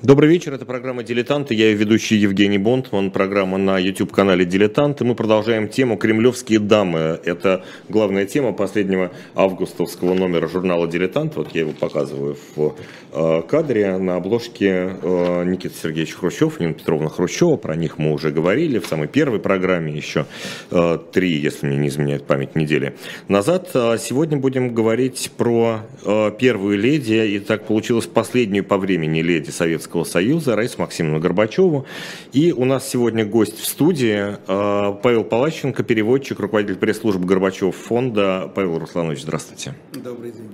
Добрый вечер, это программа «Дилетанты», я ее ведущий Евгений Бонтман, программа на YouTube-канале «Дилетанты». Мы продолжаем тему «Кремлевские дамы». Это главная тема последнего августовского номера журнала «Дилетант». Вот я его показываю в э, кадре. На обложке э, Никита Сергеевич Хрущев, Нина Петровна Хрущева. Про них мы уже говорили в самой первой программе, еще э, три, если мне не изменяет память, недели назад. Сегодня будем говорить про первую леди, и так получилось последнюю по времени леди Советского Советского Союза Раису Максимовну Горбачеву. И у нас сегодня гость в студии э, Павел Палащенко, переводчик, руководитель пресс-службы Горбачев фонда. Павел Русланович, здравствуйте. Добрый день.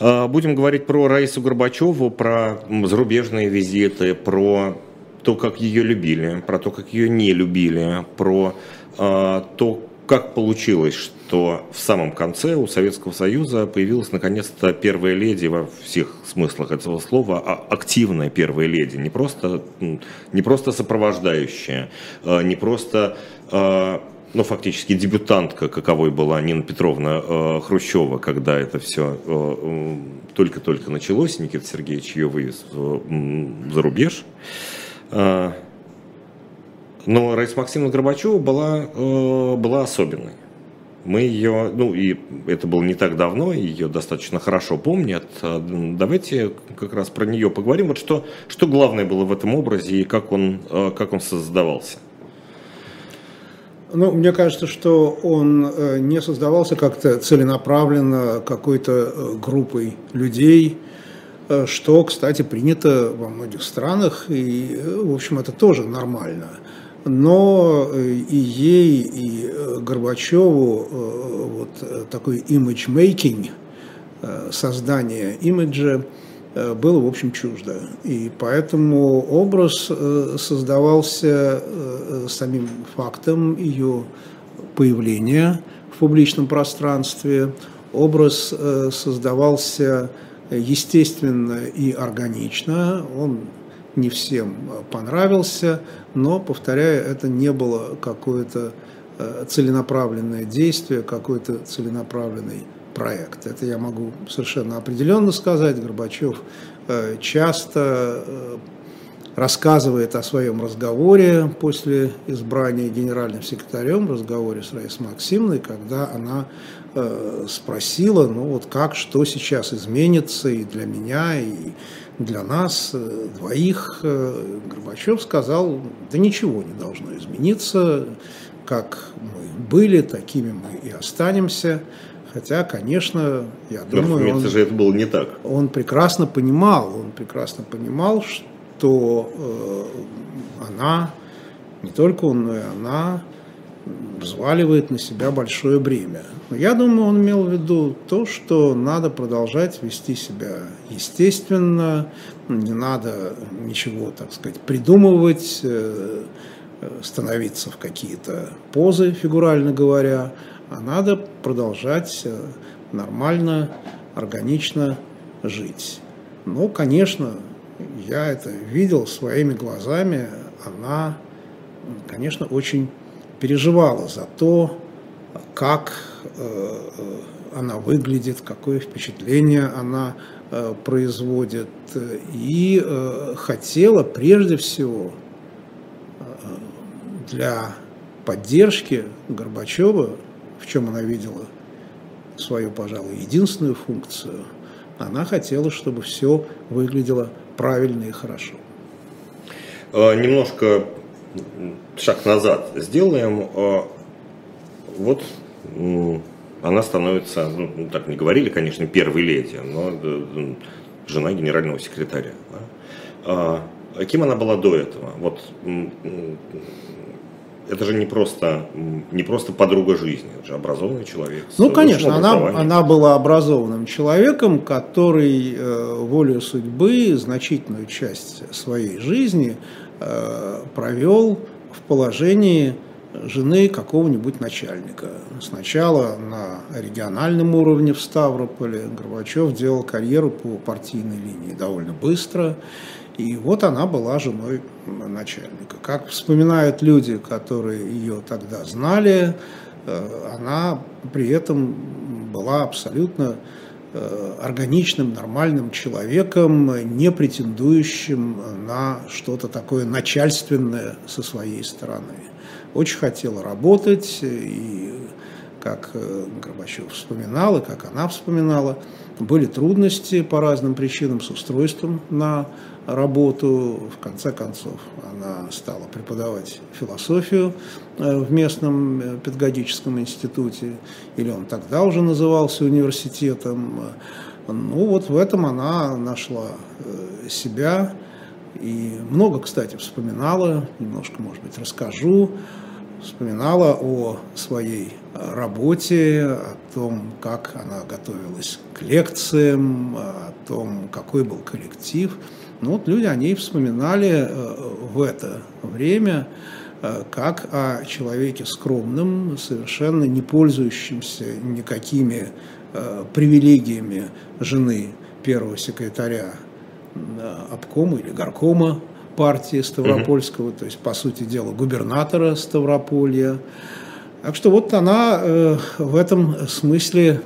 Э, будем говорить про Раису Горбачеву, про зарубежные визиты, про то, как ее любили, про то, как ее не любили, про э, то, как получилось, что в самом конце у Советского Союза появилась наконец-то первая леди во всех смыслах этого слова, а активная первая леди, не просто, не просто сопровождающая, а не просто а, ну, фактически дебютантка, каковой была Нина Петровна э, Хрущева, когда это все только-только началось, Никита Сергеевич ее вывез за рубеж. Но Раиса Максимовна Горбачева была, э, была особенной. Мы ее, ну и это было не так давно, ее достаточно хорошо помнят. А, давайте как раз про нее поговорим. Вот что, что главное было в этом образе и как он, э, как он создавался? Ну, мне кажется, что он э, не создавался как-то целенаправленно какой-то группой людей, что, кстати, принято во многих странах, и, в общем, это тоже нормально – но э, и ей, и э, Горбачеву э, вот такой image-making, создание имиджа было, в общем, чуждо. И поэтому образ создавался самим фактом ее появления в публичном пространстве, образ создавался естественно и органично, он не всем понравился, но, повторяю, это не было какое-то э, целенаправленное действие, какой-то целенаправленный проект. Это я могу совершенно определенно сказать. Горбачев э, часто э, рассказывает о своем разговоре после избрания генеральным секретарем, разговоре с Раисой Максимовной, когда она спросила, ну вот как, что сейчас изменится и для меня, и для нас э, двоих э, Горбачев сказал, да ничего не должно измениться, как мы были, такими мы и останемся. Хотя, конечно, я думаю, он, же это было не так. Он прекрасно понимал, он прекрасно понимал, что э, она, не только он, но и она взваливает на себя большое бремя. Но я думаю, он имел в виду то, что надо продолжать вести себя естественно, не надо ничего, так сказать, придумывать, э, становиться в какие-то позы, фигурально говоря, а надо продолжать э, нормально, органично жить. Ну, конечно, я это видел своими глазами, она, конечно, очень переживала за то, как э, она выглядит, какое впечатление она э, производит, и э, хотела прежде всего для поддержки Горбачева, в чем она видела свою, пожалуй, единственную функцию, она хотела, чтобы все выглядело правильно и хорошо. Немножко шаг назад сделаем, вот она становится, ну, так не говорили, конечно, первой леди, но э, жена генерального секретаря. Да? А кем она была до этого? Вот это же не просто, не просто подруга жизни, это же образованный человек. Ну, конечно, она, она была образованным человеком, который э, волею судьбы значительную часть своей жизни э, провел в положении жены какого-нибудь начальника. Сначала на региональном уровне в Ставрополе Горбачев делал карьеру по партийной линии довольно быстро. И вот она была женой начальника. Как вспоминают люди, которые ее тогда знали, э, она при этом была абсолютно органичным, нормальным человеком, не претендующим на что-то такое начальственное со своей стороны. Очень хотела работать, и как Горбачев вспоминал, и как она вспоминала, были трудности по разным причинам с устройством на работу. В конце концов, она стала преподавать философию э, в местном э, педагогическом институте, или он тогда уже назывался университетом. Ну вот в этом она нашла э, себя и много, кстати, вспоминала, немножко, может быть, расскажу, вспоминала о своей работе, о том, как она готовилась к лекциям, о том, какой был коллектив – ну вот люди о ней вспоминали э, в это время э, как о человеке скромном, совершенно не пользующемся никакими э, привилегиями жены первого секретаря обкома или горкома партии Ставропольского, то есть, по сути дела, губернатора Ставрополья. Так что вот она в этом смысле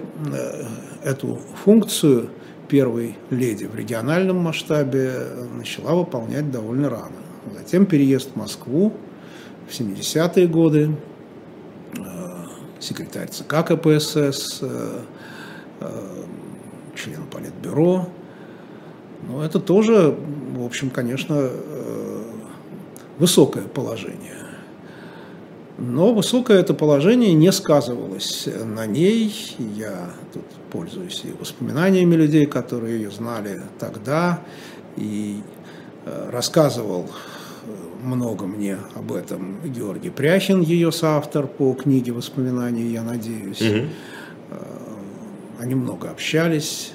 эту функцию первой леди в региональном масштабе начала выполнять довольно рано. Затем переезд в Москву в 70-е годы, э, секретарь ЦК КПСС, э, э, член Политбюро. Но это тоже, в общем, конечно, высокое положение. Но высокое это положение не сказывалось на ней. Я тут пользуюсь и воспоминаниями людей, которые ее знали тогда, и э, рассказывал э, много мне об этом Георгий Пряхин, ее соавтор по книге воспоминаний, я надеюсь. Угу. Они много общались.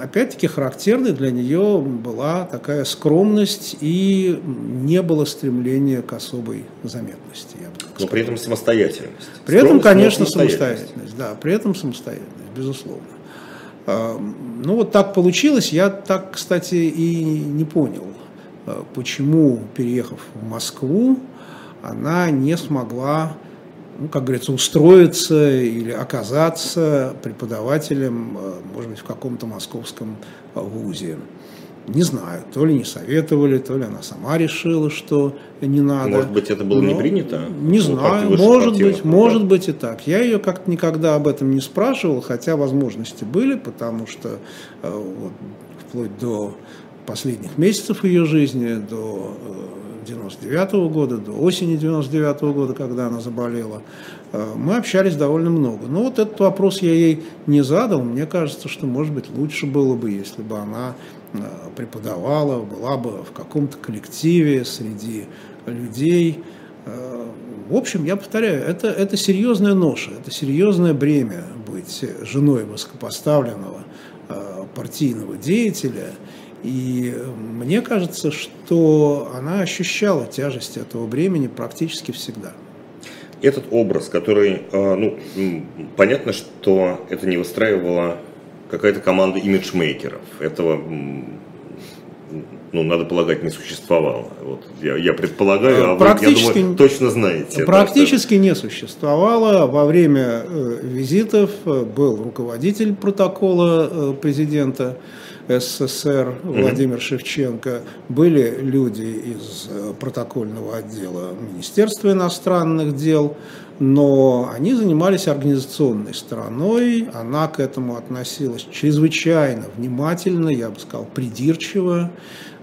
Опять-таки характерной для нее была такая скромность и не было стремления к особой заметности. Я бы но при этом самостоятельность. При этом, конечно, самостоятельность. самостоятельность. Да, при этом самостоятельность, безусловно. А, ну вот так получилось. Я так, кстати, и не понял, а, почему, переехав в Москву, она не смогла ну, как говорится, устроиться или оказаться преподавателем, э, может быть, в каком-то московском э, вузе. Не знаю, то ли не советовали, то ли она сама решила, что не надо. Может быть, это было Но, не принято? Не знаю, может быть, может быть и так. Я ее как-то никогда об этом не спрашивал, хотя возможности были, потому что э, вот, вплоть до последних месяцев ее жизни, до 99 -го года, до осени 99 -го года, когда она заболела, э, мы общались довольно много. Но вот этот вопрос я ей не задал. Мне кажется, что, может быть, лучше было бы, если бы она э, преподавала, была бы в каком-то коллективе среди людей. Э, в общем, я повторяю, это, это серьезная ноша, это серьезное бремя быть женой высокопоставленного партийного деятеля – и мне кажется, что она ощущала тяжесть этого бремени практически всегда. Этот образ, который, э, ну, понятно, что это не выстраивала какая-то команда имиджмейкеров. Этого, ну, надо полагать, не существовало. Вот я, я предполагаю, а вы, я думаю, точно знаете. Практически это, не существовало. Во время э, визитов э, был руководитель протокола президента, СССР Владимир mm-hmm. Шевченко, были люди из э, протокольного отдела Министерства иностранных дел, но они занимались организационной стороной, она к этому относилась чрезвычайно внимательно, я бы сказал, придирчиво,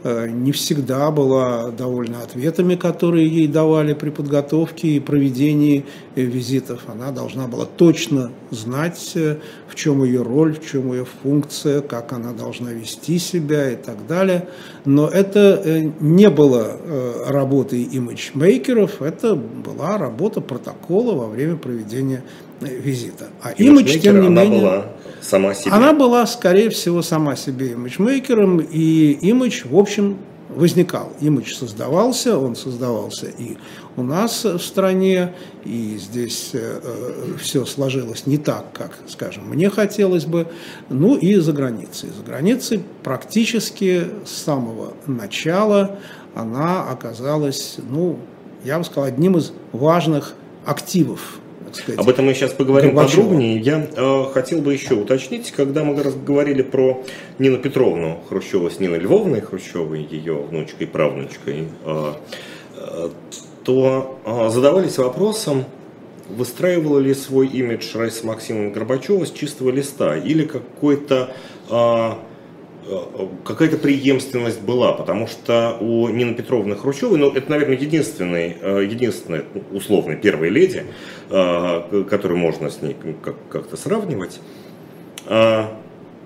Э, не всегда была довольна ответами, которые ей давали при подготовке и проведении визитов. Она должна была точно знать, э, в чем ее роль, в чем ее функция, как она должна вести себя и так далее. Но это не было работой имиджмейкеров, это была работа протокола во время проведения визита. А имидж, тем не менее... Была сама себе. Она была, скорее всего, сама себе имиджмейкером, и имидж, в общем, возникал. Имидж создавался, он создавался и у нас в стране, и здесь э, э все сложилось не так, как, скажем, мне хотелось бы, ну и за границей. За границей практически с самого начала она оказалась, ну, я бы сказал, одним из важных активов так сказать. Об этом мы сейчас поговорим Горбачева. подробнее. Я э, хотел бы еще уточнить, когда мы говорили про Нину Петровну Хрущева с Ниной Львовной Хрущевой, ее внучкой и правнучкой, э, э, то э, задавались вопросом, выстраивала ли свой имидж Раиса Максимовна Горбачева с чистого листа или какой-то э, какая-то преемственность была, потому что у Нины Петровны Хрущевой, ну, это, наверное, единственный, э, единственная, ну, условная первая леди, э, которую можно с ней как-то сравнивать,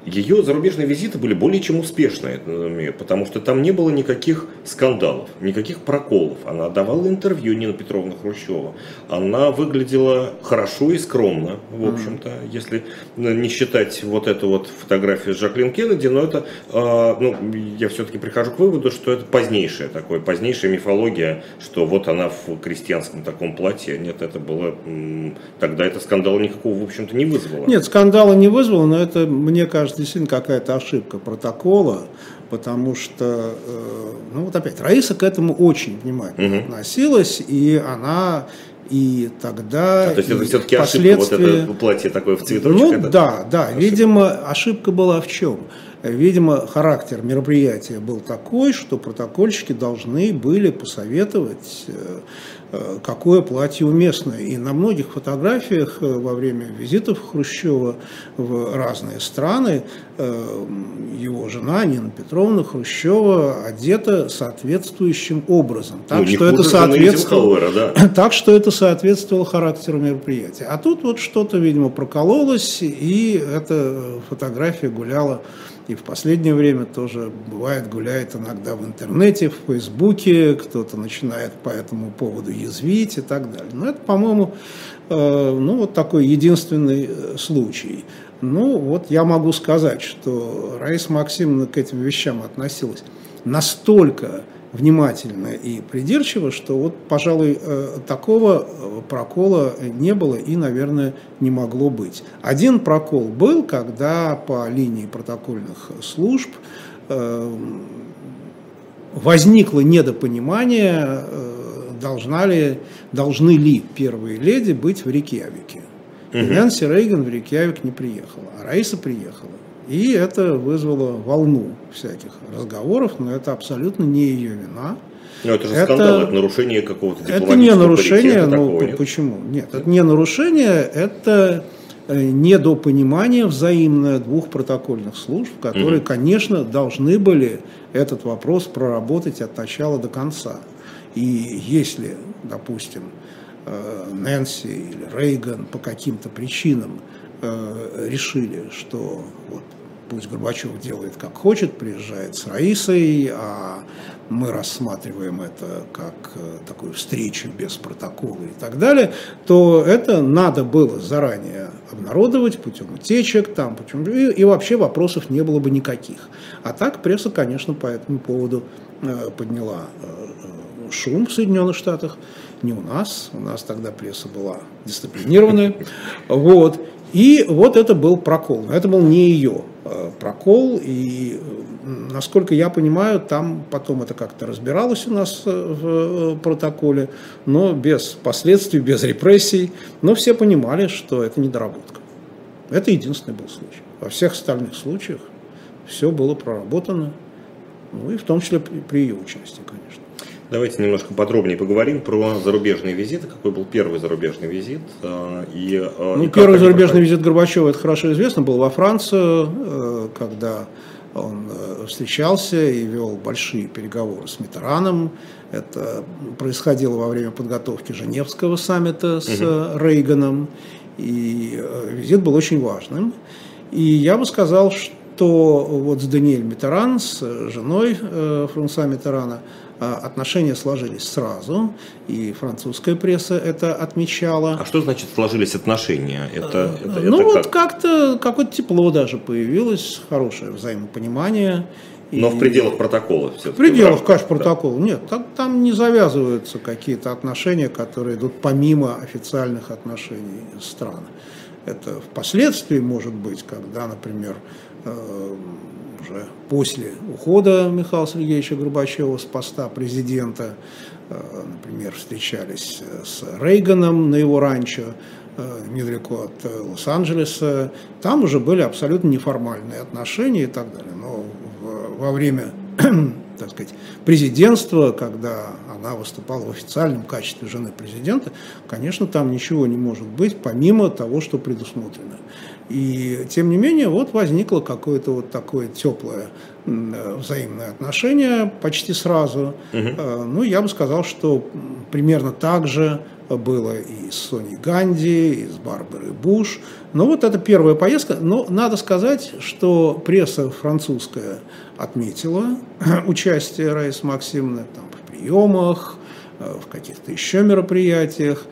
ее зарубежные визиты были более чем успешные, потому что там не было никаких скандалов, никаких проколов. Она давала интервью Нина Петровна Хрущева. Она выглядела хорошо и скромно, в общем-то, mm. если не считать вот эту вот фотографию с Жаклин Кеннеди, но это, а, ну, я все-таки прихожу к выводу, что это позднейшая такое, позднейшая мифология, что вот она в крестьянском таком платье. Нет, это было, тогда это скандала никакого, в общем-то, не вызвало. Нет, скандала не вызвало, но это, мне кажется, кажется, действительно какая-то ошибка протокола, потому что, э, ну вот опять, Раиса к этому очень внимательно угу. относилась, и она и тогда... А, то есть это все-таки ошибка, вот это платье такое в цветочек? Ну это да, да, ошибка. видимо, ошибка была в чем? Видимо, характер мероприятия был такой, что протокольщики должны были посоветовать Э, какое платье уместно. И на многих фотографиях э, во время визитов Хрущева в разные страны э, его жена Нина Петровна Хрущева одета соответствующим образом. Так, ну, что, это соответствовало, да. так что это соответствовало характеру мероприятия. А тут вот что-то, видимо, прокололось, и эта фотография гуляла и в последнее время тоже бывает, гуляет иногда в интернете, в Фейсбуке, кто-то начинает по этому поводу язвить и так далее. Но это, по-моему, э, ну, вот такой единственный э, случай. Ну, вот я могу сказать, что Раиса Максимовна к этим вещам относилась настолько внимательно и придирчиво, что вот, пожалуй, э, такого э, прокола не было и, наверное, не могло быть. Один прокол был, когда по линии протокольных служб э, возникло недопонимание, должна ли, должны ли первые леди быть в Рейкьявике. Угу. Нэнси Рейган в Рейкьявик не приехала, а Раиса приехала. И это вызвало волну всяких разговоров, но это абсолютно не ее вина. Но это же это, скандал, это нарушение какого-то Это не нарушение, ну такого, почему? Нет, это не нарушение, это э, недопонимание взаимное двух протокольных служб, которые, угу. конечно, должны были этот вопрос проработать от начала до конца. И если, допустим, э, Нэнси или Рейган по каким-то причинам э, решили, что вот пусть Горбачев делает как хочет, приезжает с Раисой, а мы рассматриваем это как э, такую встречу без протокола и так далее, то это надо было заранее обнародовать путем утечек, там, путем, и, и вообще вопросов не было бы никаких. А так пресса, конечно, по этому поводу э, подняла э, шум в Соединенных Штатах, не у нас, у нас тогда пресса была дисциплинированная, вот, и вот это был прокол. Это был не ее э, прокол. И, насколько я понимаю, там потом это как-то разбиралось у нас э, в э, протоколе, но без последствий, без репрессий. Но все понимали, что это недоработка. Это единственный был случай. Во всех остальных случаях все было проработано, ну и в том числе при, при ее участии, конечно. Давайте немножко подробнее поговорим про зарубежные визиты. Какой был первый зарубежный визит? Э, и, э, ну, и первый зарубежный визит Горбачева, это хорошо известно, был во Францию, э, когда он встречался и вел большие переговоры с Митераном. Это происходило во время подготовки Женевского саммита с угу. Рейганом. И визит был очень важным. И я бы сказал, что вот с Даниэль Митеран, с женой Франсуа Митерана, отношения сложились сразу, и французская пресса это отмечала. А что значит сложились отношения? Это, это, ну это вот как? то какое-то тепло даже появилось, хорошее взаимопонимание. Но и... в пределах протокола все В пределах, в конечно, протокола. Да. Нет, там, там не завязываются какие-то отношения, которые идут помимо официальных отношений стран. Это впоследствии может быть, когда, например, э, уже после ухода Михаила Сергеевича Горбачева с поста президента, э, например, встречались с Рейганом на его ранчо, недалеко от Лос-Анджелеса. Там уже были абсолютно неформальные отношения и так далее. Но во время так сказать, президентства, когда она выступала в официальном качестве жены президента, конечно, там ничего не может быть, помимо того, что предусмотрено. И тем не менее, вот возникло какое-то вот такое теплое взаимное отношение почти сразу. Угу. Ну, я бы сказал, что примерно так же было и с Соней Ганди, и с Барбарой Буш. Но вот это первая поездка. Но надо сказать, что пресса французская отметила участие Раисы Максимовны там, в приемах, э, в каких-то еще мероприятиях.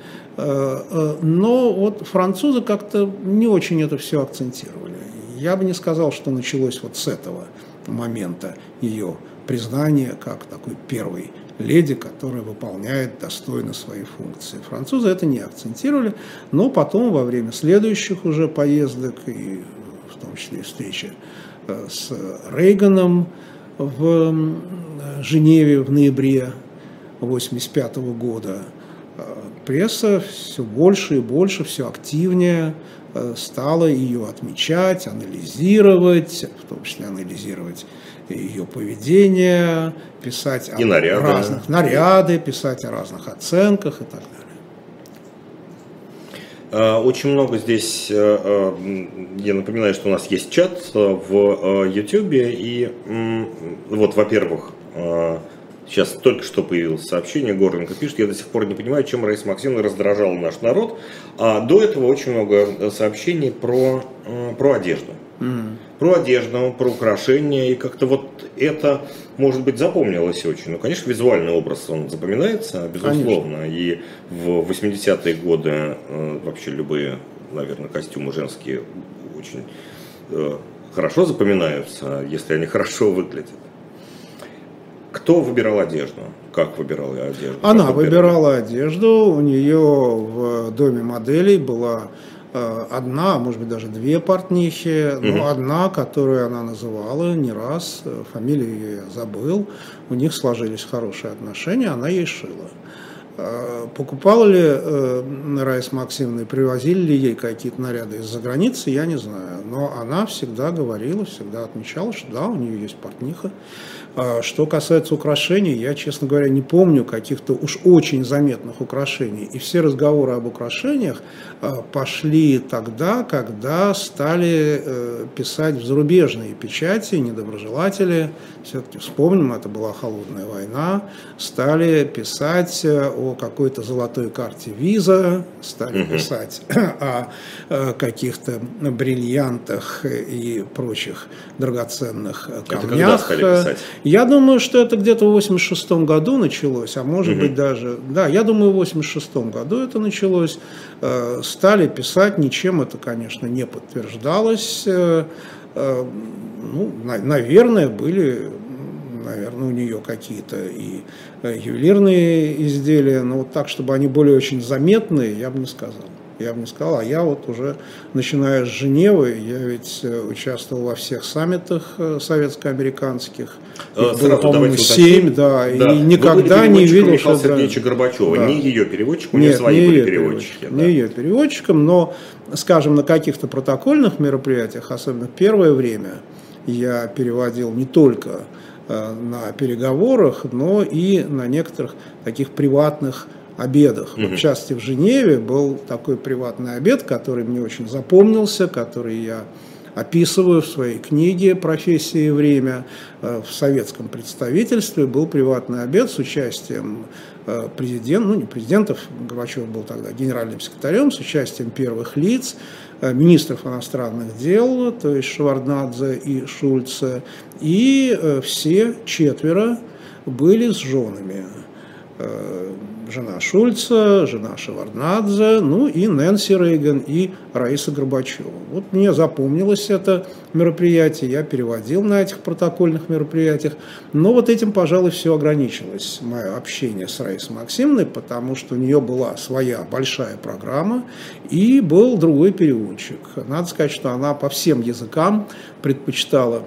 Э, э, но вот французы как-то не очень это все акцентировали. Я бы не сказал, что началось вот с этого момента ее признания как такой первой леди, которая выполняет достойно свои функции. Французы это не акцентировали, но потом во время следующих уже поездок, и в том числе встречи э, с Рейганом в Женеве в ноябре 1985 года, пресса все больше и больше, все активнее э, стала ее отмечать, анализировать, в том числе анализировать ее поведение, писать и о наряды. разных наряды, писать о разных оценках и так далее. А, очень много здесь, э, э, я напоминаю, что у нас есть чат в YouTube, и вот, во-первых, Сейчас только что появилось сообщение, Горленко пишет, я до сих пор не понимаю, чем Раиса Максимовна раздражала наш народ. А до этого очень много сообщений про, про одежду. Mm. Про одежду, про украшения, и как-то вот это, может быть, запомнилось очень. Ну, конечно, визуальный образ, он запоминается, безусловно. Конечно. И в 80-е годы э, вообще любые, наверное, костюмы женские очень э, хорошо запоминаются, если они хорошо выглядят. Кто выбирал одежду? Как выбирала одежду? Она выбирала одежду. У нее в доме моделей была э, одна, а может быть даже две портнихи, но угу. одна, которую она называла не раз, э, фамилию ее я забыл, у них сложились хорошие отношения, она ей шила. Э, покупала ли э, Раиса Максимовна и привозили ли ей какие-то наряды из-за границы, я не знаю. Но она всегда говорила, всегда отмечала, что да, у нее есть портниха. А что касается украшений, я, честно говоря, не помню каких-то уж очень заметных украшений. И все разговоры об украшениях а, пошли тогда, когда стали э, писать в зарубежные печати, недоброжелатели, все-таки вспомним, это была холодная война, стали писать э, о какой-то золотой карте виза, стали угу. писать о э, каких-то бриллиантах и прочих драгоценных камнях. Это когда стали писать? Я думаю, что это где-то в 86 году началось, а может угу. быть даже, да, я думаю, в 86 году это началось. Э, стали писать, ничем это, конечно, не подтверждалось. Э, э, ну, наверное, были наверное, у нее какие-то и ювелирные изделия, но вот так, чтобы они были очень заметные, я бы не сказал я не сказал. А я вот уже, начиная с Женевы, я ведь э, участвовал во всех саммитах э, советско-американских. Их было, по-моему, семь, да, да, и никогда не видел, Михаила что... Сергеевича Горбачева, да. не ее переводчик, у нее свои не были переводчики. Да. Не ее переводчиком, но, скажем, на каких-то протокольных мероприятиях, особенно первое время, я переводил не только э, на переговорах, но и на некоторых таких приватных обедах. Угу. В частности, в Женеве был такой приватный обед, который мне очень запомнился, который я описываю в своей книге «Профессия и время». Э, в советском представительстве был приватный обед с участием э, президента, ну не президентов, Горбачев был тогда генеральным секретарем, с участием первых лиц, э, министров иностранных дел, то есть Шварнадзе и Шульца, и все четверо были с женами жена Шульца, жена Шеварднадзе, ну и Нэнси Рейган и Раиса Горбачева. Вот мне запомнилось это мероприятие, я переводил на этих протокольных мероприятиях, но вот этим, пожалуй, все ограничилось, мое общение с Раисой Максимовной, потому что у нее была своя большая программа и был другой переводчик. Надо сказать, что она по всем языкам предпочитала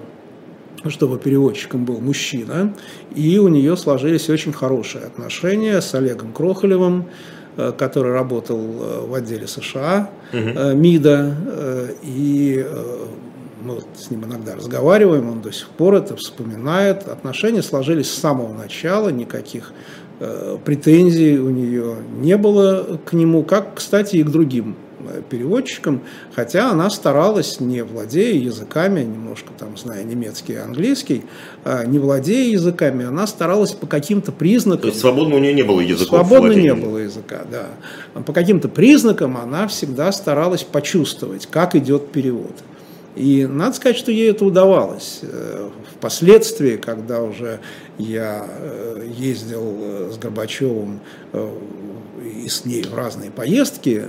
чтобы переводчиком был мужчина, и у нее сложились очень хорошие отношения с Олегом Крохолевым, который работал в отделе США, угу. МИДа, и мы вот с ним иногда разговариваем, он до сих пор это вспоминает. Отношения сложились с самого начала, никаких претензий у нее не было к нему, как, кстати, и к другим переводчиком, хотя она старалась, не владея языками, немножко там зная немецкий и английский, а, не владея языками, она старалась по каким-то признакам... То есть свободно у нее не было языка? Свободно не было языка, да. По каким-то признакам она всегда старалась почувствовать, как идет перевод. И надо сказать, что ей это удавалось. Э, впоследствии, когда уже я э, ездил э, с Горбачевым и с ней в разные поездки,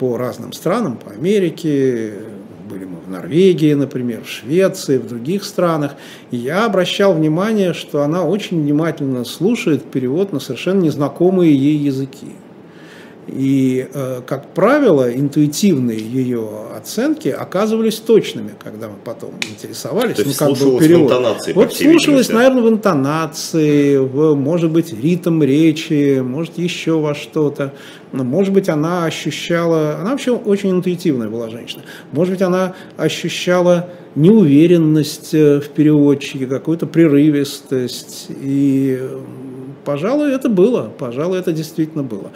по разным странам, по Америке, были мы в Норвегии, например, в Швеции, в других странах. И я обращал внимание, что она очень внимательно слушает перевод на совершенно незнакомые ей языки. И, э, как правило, интуитивные ее оценки оказывались точными, когда мы потом интересовались. То есть ну, как был перевод. в интонации, Вот слушалась, наверное, в интонации, в, может быть, ритм речи, может, еще во что-то. Но, может быть, она ощущала... Она вообще очень интуитивная была женщина. Может быть, она ощущала неуверенность э, в переводчике, какую-то прерывистость. И Пожалуй, это было, пожалуй, это действительно было.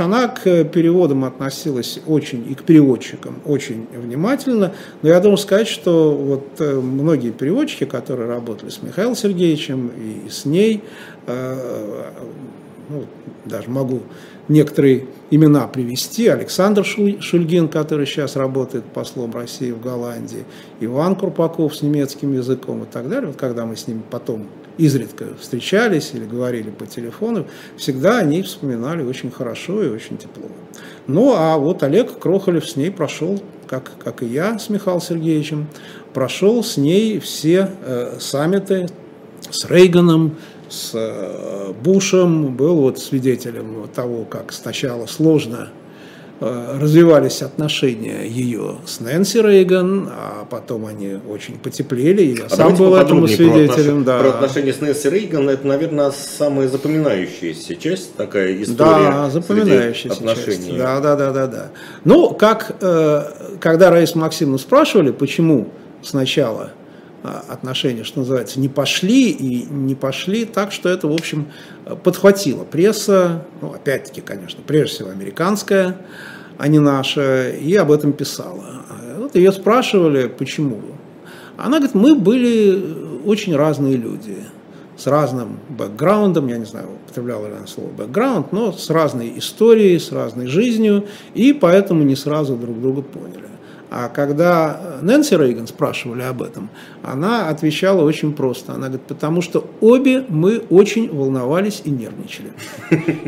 Она к переводам относилась очень, и к переводчикам очень внимательно, но я должен сказать, что вот э, многие переводчики, которые работали с Михаилом Сергеевичем и с ней, э, ну, даже могу некоторые имена привести. Александр Шульгин, который сейчас работает послом России в Голландии, Иван Крупаков с немецким языком и так далее. Вот когда мы с ними потом изредка встречались или говорили по телефону, всегда они вспоминали очень хорошо и очень тепло. Ну, а вот Олег Крохолев с ней прошел, как, как и я с Михаилом Сергеевичем, прошел с ней все э, саммиты с Рейганом, с э, Бушем, был вот свидетелем того, как сначала сложно Э, развивались отношения ее с Нэнси Рейган, а потом они очень потеплели, и я а сам был этому свидетелем. Про, отнош... да. про отношения с Нэнси Рейган, это, наверное, самая запоминающаяся часть, такая история Да, запоминающаяся часть. Да, да, да, да, да. Ну, как, э, когда Раису Максимовну спрашивали, почему сначала отношения, что называется, не пошли и не пошли так, что это, в общем, подхватила пресса, ну, опять-таки, конечно, прежде всего американская, а не наша, и об этом писала. Вот ее спрашивали, почему. Она говорит, мы были очень разные люди, с разным бэкграундом, я не знаю, употребляла ли она слово бэкграунд, но с разной историей, с разной жизнью, и поэтому не сразу друг друга поняли. А когда Нэнси Рейган спрашивали об этом, она отвечала очень просто. Она говорит, потому что обе мы очень волновались и нервничали.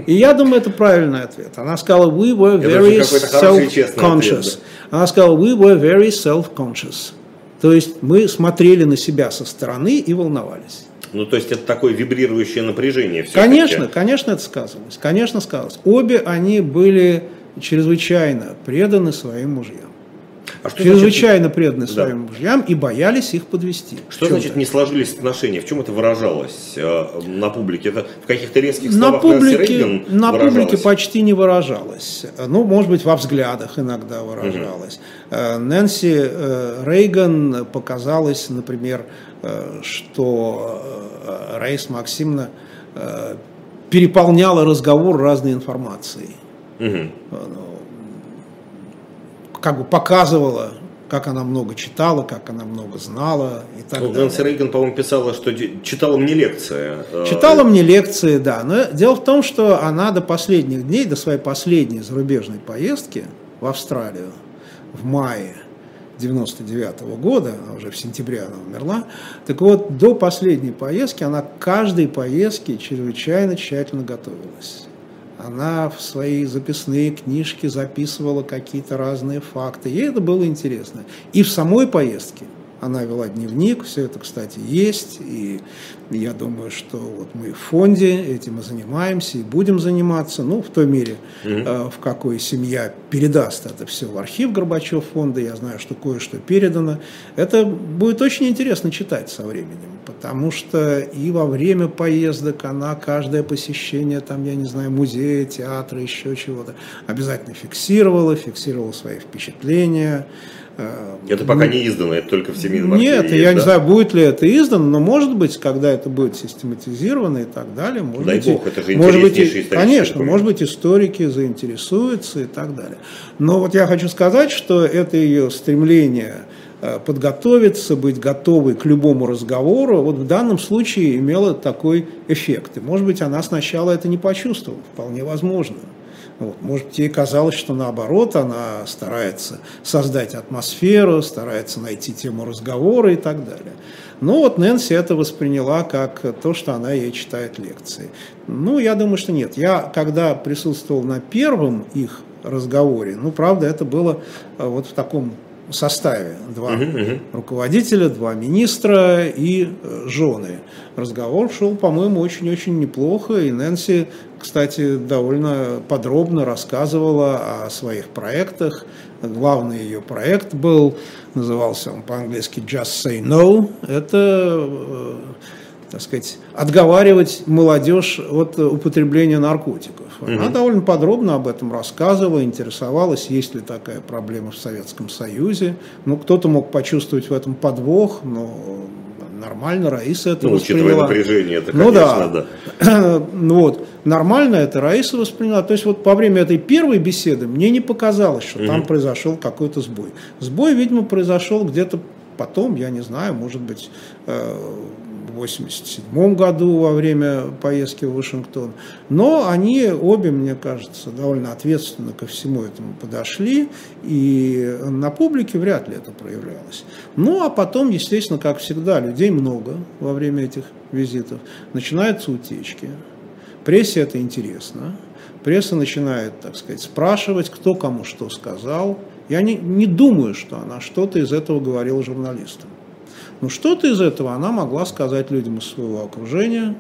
И я думаю, это правильный ответ. Она сказала, we were very self-conscious. Она сказала, we were very self-conscious. То есть мы смотрели на себя со стороны и волновались. Ну, то есть это такое вибрирующее напряжение. Конечно, конечно, это сказывалось. Конечно, сказывалось. Обе они были чрезвычайно преданы своим мужьям. А что чрезвычайно значит... преданы своим да. мужьям и боялись их подвести. Что значит не сложились отношения? В чем это выражалось э, на публике? Это в каких-то резких словах на публике, на публике почти не выражалось. Ну, может быть, во взглядах иногда выражалось. Угу. Нэнси э, Рейган показалось, например, что Раиса Максимовна переполняла разговор разной информацией. Угу как бы показывала, как она много читала, как она много знала и так ну, далее. Нэнси Рейган, по-моему, писала, что читала мне лекции. Э, читала мне лекции, да. Но дело в том, что она до последних дней, до своей последней зарубежной поездки в Австралию в мае 99 -го года, а уже в сентябре она умерла, так вот, до последней поездки она к каждой поездке чрезвычайно тщательно готовилась она в свои записные книжки записывала какие-то разные факты. Ей это было интересно. И в самой поездке, она вела дневник, все это, кстати, есть, и я думаю, что вот мы в фонде этим и занимаемся, и будем заниматься, ну, в той мере, mm-hmm. в какой семья передаст это все в архив Горбачев фонда, я знаю, что кое-что передано. Это будет очень интересно читать со временем, потому что и во время поездок она каждое посещение, там, я не знаю, музея, театра, еще чего-то, обязательно фиксировала, фиксировала свои впечатления, это пока не издано, это только в семейном Нет, архиве я есть, не да? знаю, будет ли это издано, но может быть, когда это будет систематизировано и так далее, может Дай быть, бог, это же может быть, конечно, документ. может быть, историки заинтересуются и так далее. Но вот я хочу сказать, что это ее стремление э, подготовиться, быть готовой к любому разговору, вот в данном случае имело такой эффект. И, может быть, она сначала это не почувствовала, вполне возможно. Вот. Может, ей казалось, что наоборот, она старается создать атмосферу, старается найти тему разговора и так далее. Но вот Нэнси это восприняла как то, что она ей читает лекции. Ну, я думаю, что нет. Я, когда присутствовал на первом их разговоре, ну, правда, это было э, вот в таком составе. Два uh-huh, uh-huh. руководителя, два министра и э, жены. Разговор шел, по-моему, очень-очень неплохо. И Нэнси, кстати, довольно подробно рассказывала о своих проектах. Главный ее проект был, назывался он по-английски «Just Say No». Это э, так сказать, отговаривать молодежь от употребления наркотиков. Угу. Она довольно подробно об этом рассказывала, интересовалась, есть ли такая проблема в Советском Союзе. Ну, кто-то мог почувствовать в этом подвох, но нормально, Раиса это ну, восприняла. напряжение, это, ну, да. да. ну, вот, нормально это Раиса восприняла. То есть вот во время этой первой беседы мне не показалось, что угу. там произошел какой-то сбой. Сбой, видимо, произошел где-то потом, я не знаю, может быть, э, 1987 году во время поездки в Вашингтон. Но они обе, мне кажется, довольно ответственно ко всему этому подошли, и на публике вряд ли это проявлялось. Ну, а потом, естественно, как всегда, людей много во время этих визитов. Начинаются утечки. Прессе это интересно. Пресса начинает, так сказать, спрашивать, кто кому что сказал. Я не, не думаю, что она что-то из этого говорила журналистам. Ну что-то из этого она могла сказать людям из своего окружения.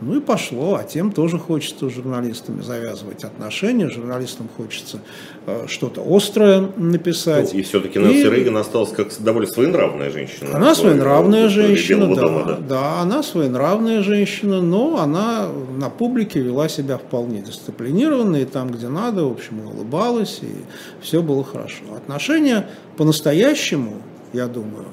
Ну и пошло, а тем тоже хочется с журналистами завязывать отношения, журналистам хочется э, что-то острое написать. Ну, и все-таки Нэнси и... Рейган осталась как довольно своенравная женщина. Она своенравная женщина, да, дома, да. Да, она своенравная женщина, но она на публике вела себя вполне дисциплинированно, и там, где надо, в общем, улыбалась, и все было хорошо. Отношения по-настоящему, я думаю,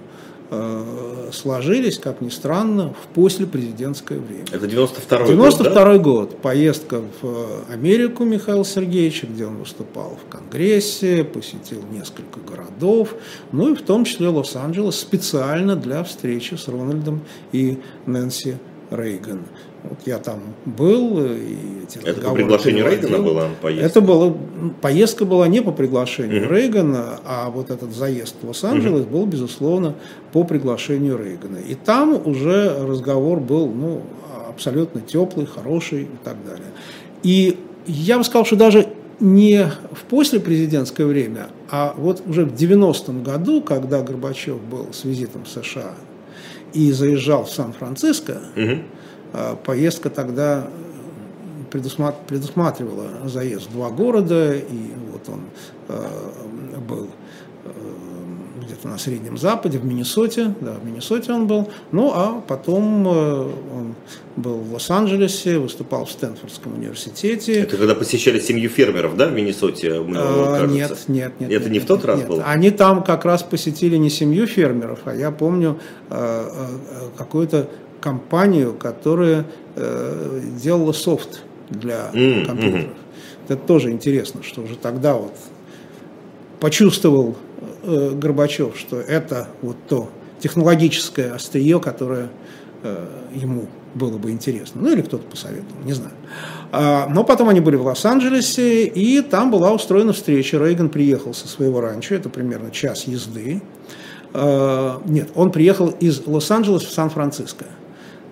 сложились, как ни странно, в послепрезидентское время. Это 92 год, 92 да? год. Поездка в Америку Михаила Сергеевича, где он выступал в Конгрессе, посетил несколько городов, ну и в том числе Лос-Анджелес специально для встречи с Рональдом и Нэнси Рейган. Вот я там был. И эти Это по приглашению Рейгана была поездка? Это было, поездка была не по приглашению угу. Рейгана, а вот этот заезд в Лос-Анджелес угу. был, безусловно, по приглашению Рейгана. И там уже разговор был ну, абсолютно теплый, хороший и так далее. И я бы сказал, что даже не в послепрезидентское время, а вот уже в 90-м году, когда Горбачев был с визитом в США и заезжал в Сан-Франциско, угу а поездка тогда предусматривала заезд в два города, и вот он э, был где-то на Среднем Западе, в Миннесоте, да, в Миннесоте он был, ну а потом э, он был в Лос-Анджелесе, выступал в Стэнфордском университете. Это когда посещали семью фермеров, да, в Миннесоте? А, нет, нет, нет. Это нет, не в тот раз нет. был? Они там как раз посетили не семью фермеров, а я помню какую-то компанию, которая э, делала софт для mm-hmm. компьютеров. Это тоже интересно, что уже тогда вот почувствовал э, Горбачев, что это вот то технологическое острие, которое э, ему было бы интересно. Ну или кто-то посоветовал, не знаю. А, но потом они были в Лос-Анджелесе, и там была устроена встреча. Рейган приехал со своего ранчо, это примерно час езды. А, нет, он приехал из Лос-Анджелеса в Сан-Франциско.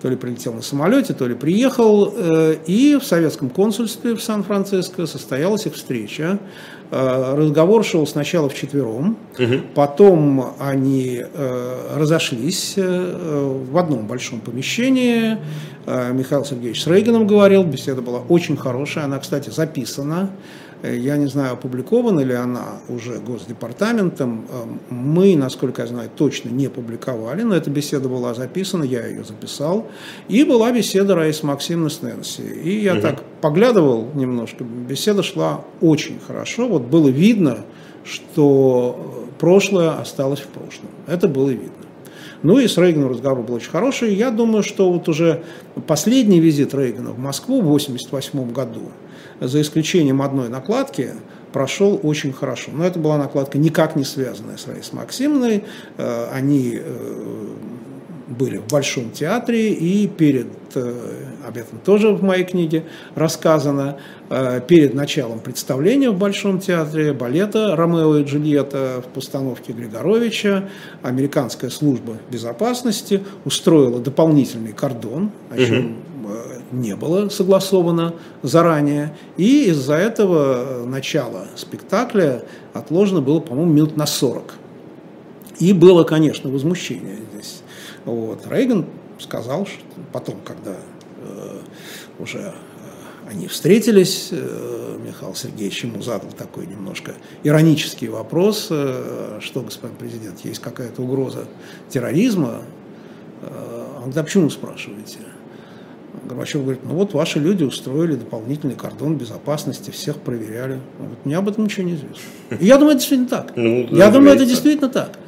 то ли прилетел на самолете, то ли приехал, э, и в советском консульстве в Сан-Франциско состоялась их встреча. Э, разговор шел сначала вчетвером, угу. потом они э, разошлись в одном большом помещении. Михаил Сергеевич с Рейганом говорил, беседа была очень хорошая, она, кстати, записана. Я не знаю, опубликована ли она уже Госдепартаментом. Мы, насколько я знаю, точно не публиковали, но эта беседа была записана, я ее записал. И была беседа Раисы Максимовны с Нэнси. И я угу. так поглядывал немножко, беседа шла очень хорошо. Вот было видно, что прошлое осталось в прошлом. Это было видно. Ну и с Рейганом разговор был очень хороший. Я думаю, что вот уже последний визит Рейгана в Москву в 1988 году, за исключением одной накладки, прошел очень хорошо. Но это была накладка никак не связанная с Раисой Максимовной. Э, они э, были в Большом театре, и перед, э, об этом тоже в моей книге рассказано, перед началом представления в Большом театре балета «Ромео и Джульетта» в постановке Григоровича американская служба безопасности устроила дополнительный кордон, о чем не было согласовано заранее, и из-за этого начало спектакля отложено было, по-моему, минут на 40. И было, конечно, возмущение здесь. Вот. Рейган сказал, что потом, когда э, уже э, они встретились, э, Михаил Сергеевич ему задал такой немножко иронический вопрос, э, что, господин президент, есть какая-то угроза терроризма? Э, он говорит, а почему спрашиваете? Горбачев говорит, ну вот ваши люди устроили дополнительный кордон безопасности, всех проверяли. Он говорит, мне об этом ничего не известно. И я думаю, это действительно так. Ну, я думаю, это действительно так.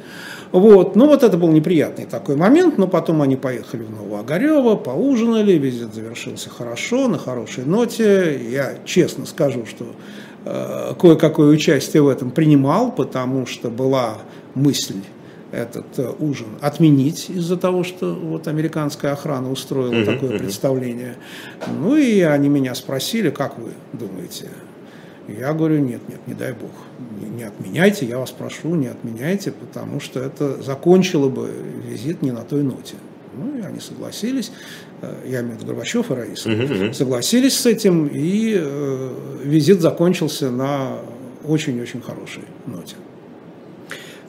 Вот. Ну вот это был неприятный такой момент, но потом они поехали в Новоогарево, поужинали, визит завершился хорошо, на хорошей ноте. Я честно скажу, что э, кое-какое участие в этом принимал, потому что была мысль этот э, ужин отменить из-за того, что вот американская охрана устроила uh-huh, такое uh-huh. представление. Ну и они меня спросили, как вы думаете? Я говорю, нет, нет, не дай бог, не, не отменяйте, я вас прошу, не отменяйте, потому что это закончило бы визит не на той ноте. Ну и они согласились, э, я имею в виду Горбачев и Раиса, uh-huh, uh-huh. согласились с этим, и э, визит закончился на очень-очень хорошей ноте.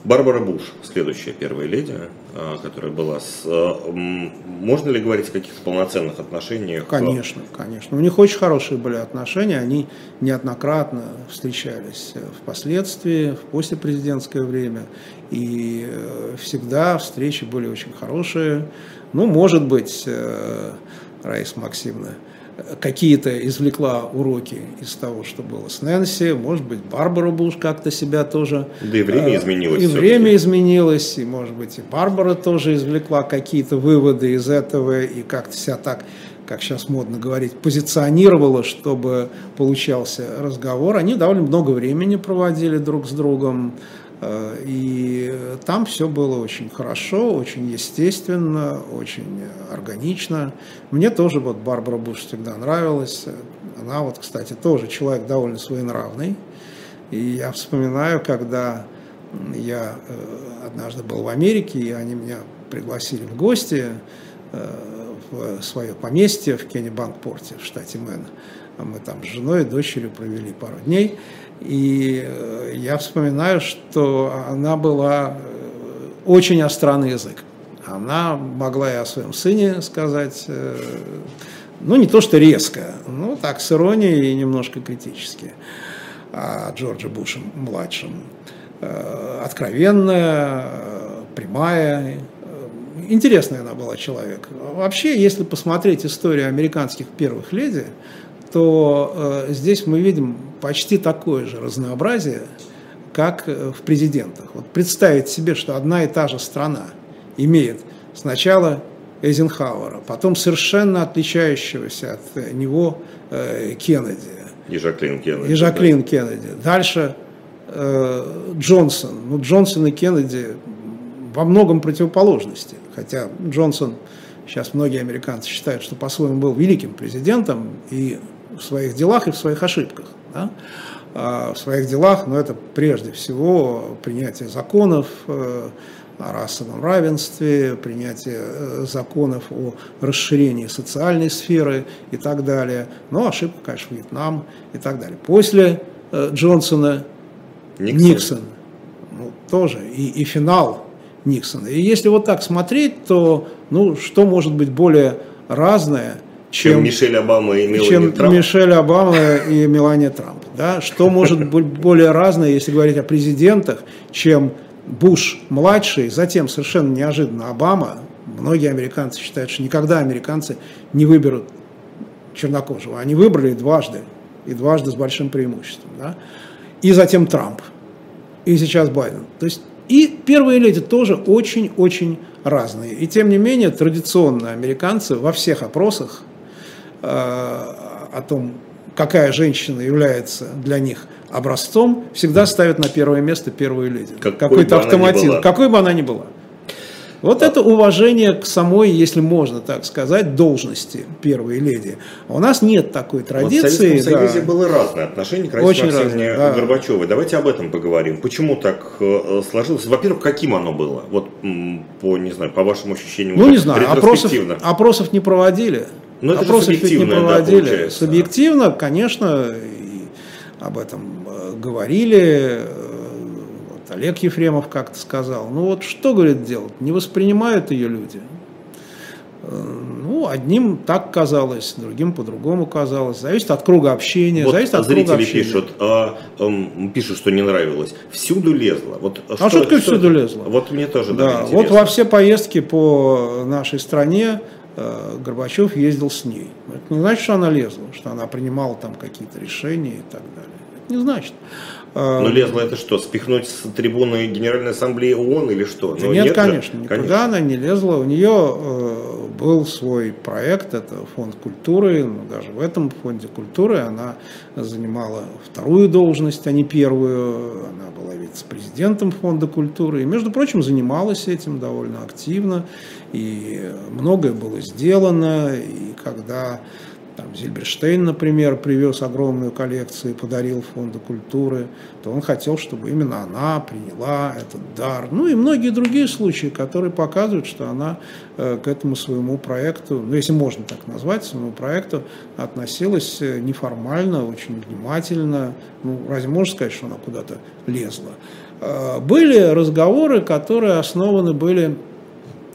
Барбара Буш, следующая первая леди, а, которая была с... А, можно ли говорить о каких-то полноценных отношениях? Конечно, конечно. У них очень хорошие были отношения, они неоднократно встречались впоследствии, в послепрезидентское время, и э, всегда встречи были очень хорошие. Ну, может быть, э, Раиса Максимовна, какие-то извлекла уроки из того, что было с Нэнси, может быть, Барбара Буш как-то себя тоже... Да и время э, изменилось. И время изменилось, и, может быть, и Барбара тоже извлекла какие-то выводы из этого, и как-то себя так, как сейчас модно говорить, позиционировала, чтобы получался разговор. Они довольно много времени проводили друг с другом, и там все было очень хорошо, очень естественно, очень органично. Мне тоже вот Барбара Буш всегда нравилась. Она вот, кстати, тоже человек довольно своенравный. И я вспоминаю, когда я э, однажды был в Америке, и они меня пригласили в гости э, в свое поместье в Кеннебанк-порте в штате Мэн. Мы там с женой и дочерью провели пару дней. И э, я вспоминаю, что она была э, очень остра на язык. Она могла и о своем сыне сказать, э, ну не то что резко, но так с иронией и немножко критически о Джорджа Буше младшем. Откровенная, прямая, интересная она была человек. Вообще, если посмотреть историю американских первых леди, то здесь мы видим почти такое же разнообразие, как э, в президентах. Вот представить себе, что одна и та же страна имеет сначала Эйзенхауэра, потом совершенно отличающегося от э, него э, Кеннеди. И Жаклин Кеннеди. И Жаклин да. Кеннеди. Дальше э, Джонсон. Ну, Джонсон и Кеннеди во многом противоположности. Хотя Джонсон, сейчас многие американцы считают, что по-своему был великим президентом и в своих делах и в своих ошибках. Да? А в своих делах, но это прежде всего принятие законов, э, о расовом равенстве, принятие э, законов о расширении социальной сферы и так далее. Но ошибка, конечно, Вьетнам и так далее. После э, Джонсона Никсон, Никсон ну, тоже, и, и финал Никсона. И если вот так смотреть, то ну, что может быть более разное, чем, чем Мишель Обама и Мелания чем Трамп? Мишель Обама и Мелания Трамп. Да? Что может быть более разное, если говорить о президентах, чем Буш-младший, затем совершенно неожиданно Обама. Многие американцы считают, что никогда американцы не выберут чернокожего. Они выбрали дважды, и дважды с большим преимуществом. Да? И затем Трамп, и сейчас Байден. То есть и первые леди тоже очень-очень разные. И тем не менее, традиционно американцы во всех опросах о том, какая женщина является для них образцом, всегда ставят на первое место первую леди. Какой-то автоматизм, какой бы она ни была. Вот это уважение к самой, если можно так сказать, должности первой леди. А у нас нет такой традиции. Вот в Советском да. Союзе было разное отношение к Раисе Максимовне да. Горбачевой. Давайте об этом поговорим. Почему так э, сложилось? Во-первых, каким оно было? Вот по, не знаю, по вашим ощущениям. Ну, не знаю, опросов, опросов не проводили. Но ну, опросов ведь не проводили. Да, Субъективно, конечно, об этом э, говорили Олег Ефремов как-то сказал. Ну вот что, говорит, делать? Не воспринимают ее люди. Э, ну, одним так казалось, другим по-другому казалось. Зависит от круга общения. Вот зависит от зрители круга общения. пишут, а, а, пишут, что не нравилось. Всюду лезло. Вот, а что, что такое всюду лезло? Вот мне тоже да. Вот во все поездки по нашей стране э, Горбачев ездил с ней. Это не значит, что она лезла, что она принимала там какие-то решения и так далее. Это не значит. Но ну, лезла это что, спихнуть с трибуны Генеральной Ассамблеи ООН или что? Ну, нет, нет, конечно, же? никуда конечно. она не лезла. У нее э, был свой проект, это фонд культуры, но даже в этом фонде культуры она занимала вторую должность, а не первую. Она вице-президентом фонда культуры и, между прочим, занималась этим довольно активно. И многое было сделано, и когда там, Зильберштейн, например, привез огромную коллекцию и подарил Фонду культуры, то он хотел, чтобы именно она приняла этот дар. Ну и многие другие случаи, которые показывают, что она э, к этому своему проекту, ну если можно так назвать, своему проекту относилась э, неформально, очень внимательно. Ну, разве можно сказать, что она куда-то лезла? Э, были разговоры, которые основаны были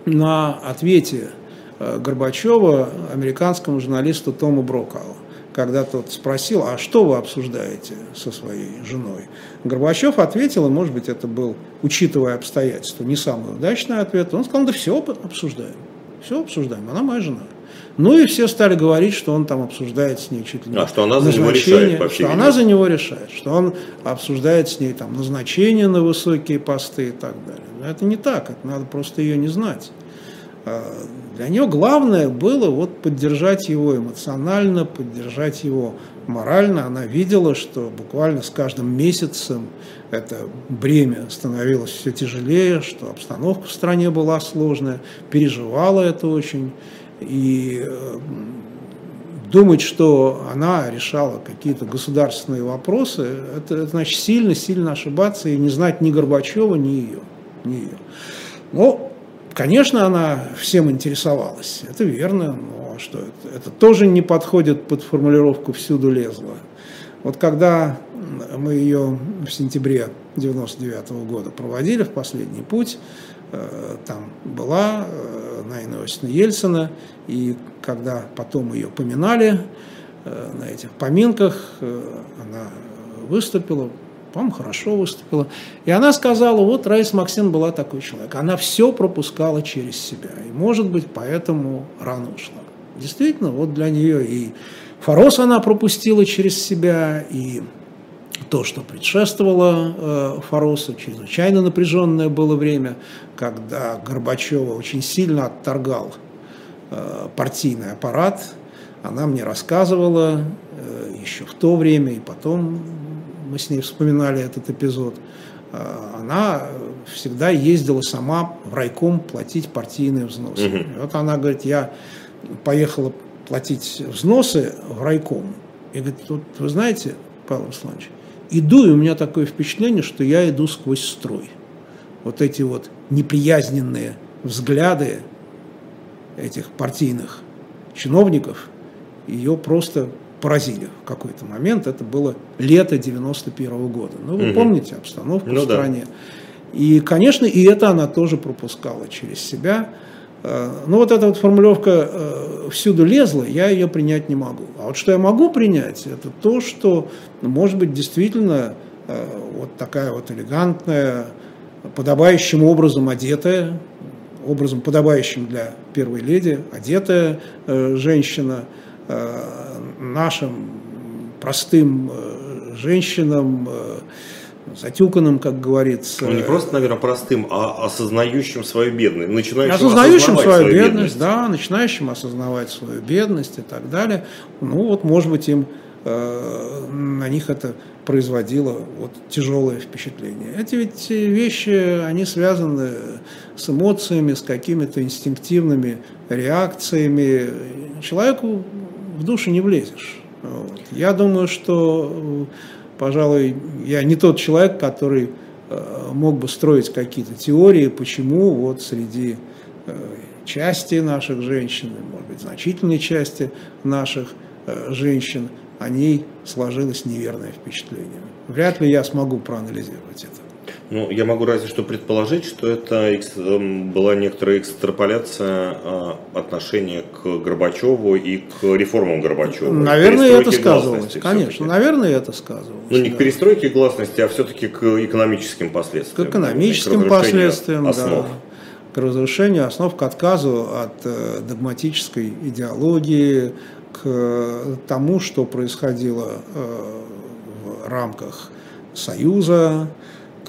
на ответе Горбачева американскому журналисту Тому Брокау, когда тот спросил, а что вы обсуждаете со своей женой? Горбачев ответил, и может быть это был, учитывая обстоятельства, не самый удачный ответ, он сказал, да все обсуждаем, все обсуждаем, она моя жена. Ну и все стали говорить, что он там обсуждает с ней чуть ли не а, что она за него решает, по что она за него решает, что он обсуждает с ней там назначение на высокие посты и так далее. Но это не так, это надо просто ее не знать. А, для нее главное было вот поддержать его эмоционально, поддержать его морально. Она видела, что буквально с каждым месяцем это бремя становилось все тяжелее, что обстановка в стране была сложная, переживала это очень. И э, думать, что она решала какие-то государственные вопросы, это, это значит сильно-сильно ошибаться и не знать ни Горбачева, ни ее. Ни ее. Но Конечно, она всем интересовалась, это верно, но что это, это тоже не подходит под формулировку «всюду лезла». Вот когда мы ее в сентябре 99 -го года проводили в последний путь, э, там была э, Найна Иосифовна Ельцина, и когда потом ее поминали э, на этих поминках, она выступила, по-моему, хорошо выступила. И она сказала, вот Раиса Максим была такой человек. Она все пропускала через себя. И, может быть, поэтому рано ушла. Действительно, вот для нее и Форос она пропустила через себя, и то, что предшествовало э, Форосу, чрезвычайно напряженное было время, когда Горбачева очень сильно отторгал э, партийный аппарат. Она мне рассказывала э, еще в то время и потом мы с ней вспоминали этот эпизод, а, она всегда ездила сама в райком платить партийные взносы. Угу. вот она говорит, я поехала платить взносы в райком. И говорит, вот вы знаете, Павел Русланович, иду, и у меня такое впечатление, что я иду сквозь строй. вот эти вот неприязненные взгляды этих партийных чиновников ее просто поразили в какой-то момент. Это было лето 91 -го года. Ну, вы угу. помните обстановку ну, в стране. Да. И, конечно, и это она тоже пропускала через себя. Э, ну, вот эта вот формулировка э, «всюду лезла», я ее принять не могу. А вот что я могу принять, это то, что, может быть, действительно э, вот такая вот элегантная, подобающим образом одетая, образом подобающим для первой леди, одетая женщина, нашим простым женщинам, затюканным, как говорится. Ну, не просто, наверное, простым, а осознающим свою бедность. Начинающим осознающим свою, свою бедность, бедность, да, начинающим осознавать свою бедность и так далее. Ну, вот, может быть, им э, на них это производило вот тяжелое впечатление. Эти ведь вещи, они связаны с эмоциями, с какими-то инстинктивными реакциями. Человеку в душу не влезешь. Вот. Я думаю, что пожалуй, я не тот человек, который э, мог бы строить какие-то теории, почему вот среди э, части наших женщин, может быть, значительной части наших э, женщин, о ней сложилось неверное впечатление. Вряд ли я смогу проанализировать это. Ну, я могу разве что предположить, что это эм, была некоторая экстраполяция а, отношения к Горбачеву и к реформам Горбачева. Наверное, это сказывалось. Конечно, наверное, это сказывалось. Ну, не да. к перестройке гласности, а все-таки к экономическим последствиям. К экономическим к последствиям, основ. да. К разрушению основ, к отказу от э, догматической идеологии, к тому, что происходило э, в рамках Союза,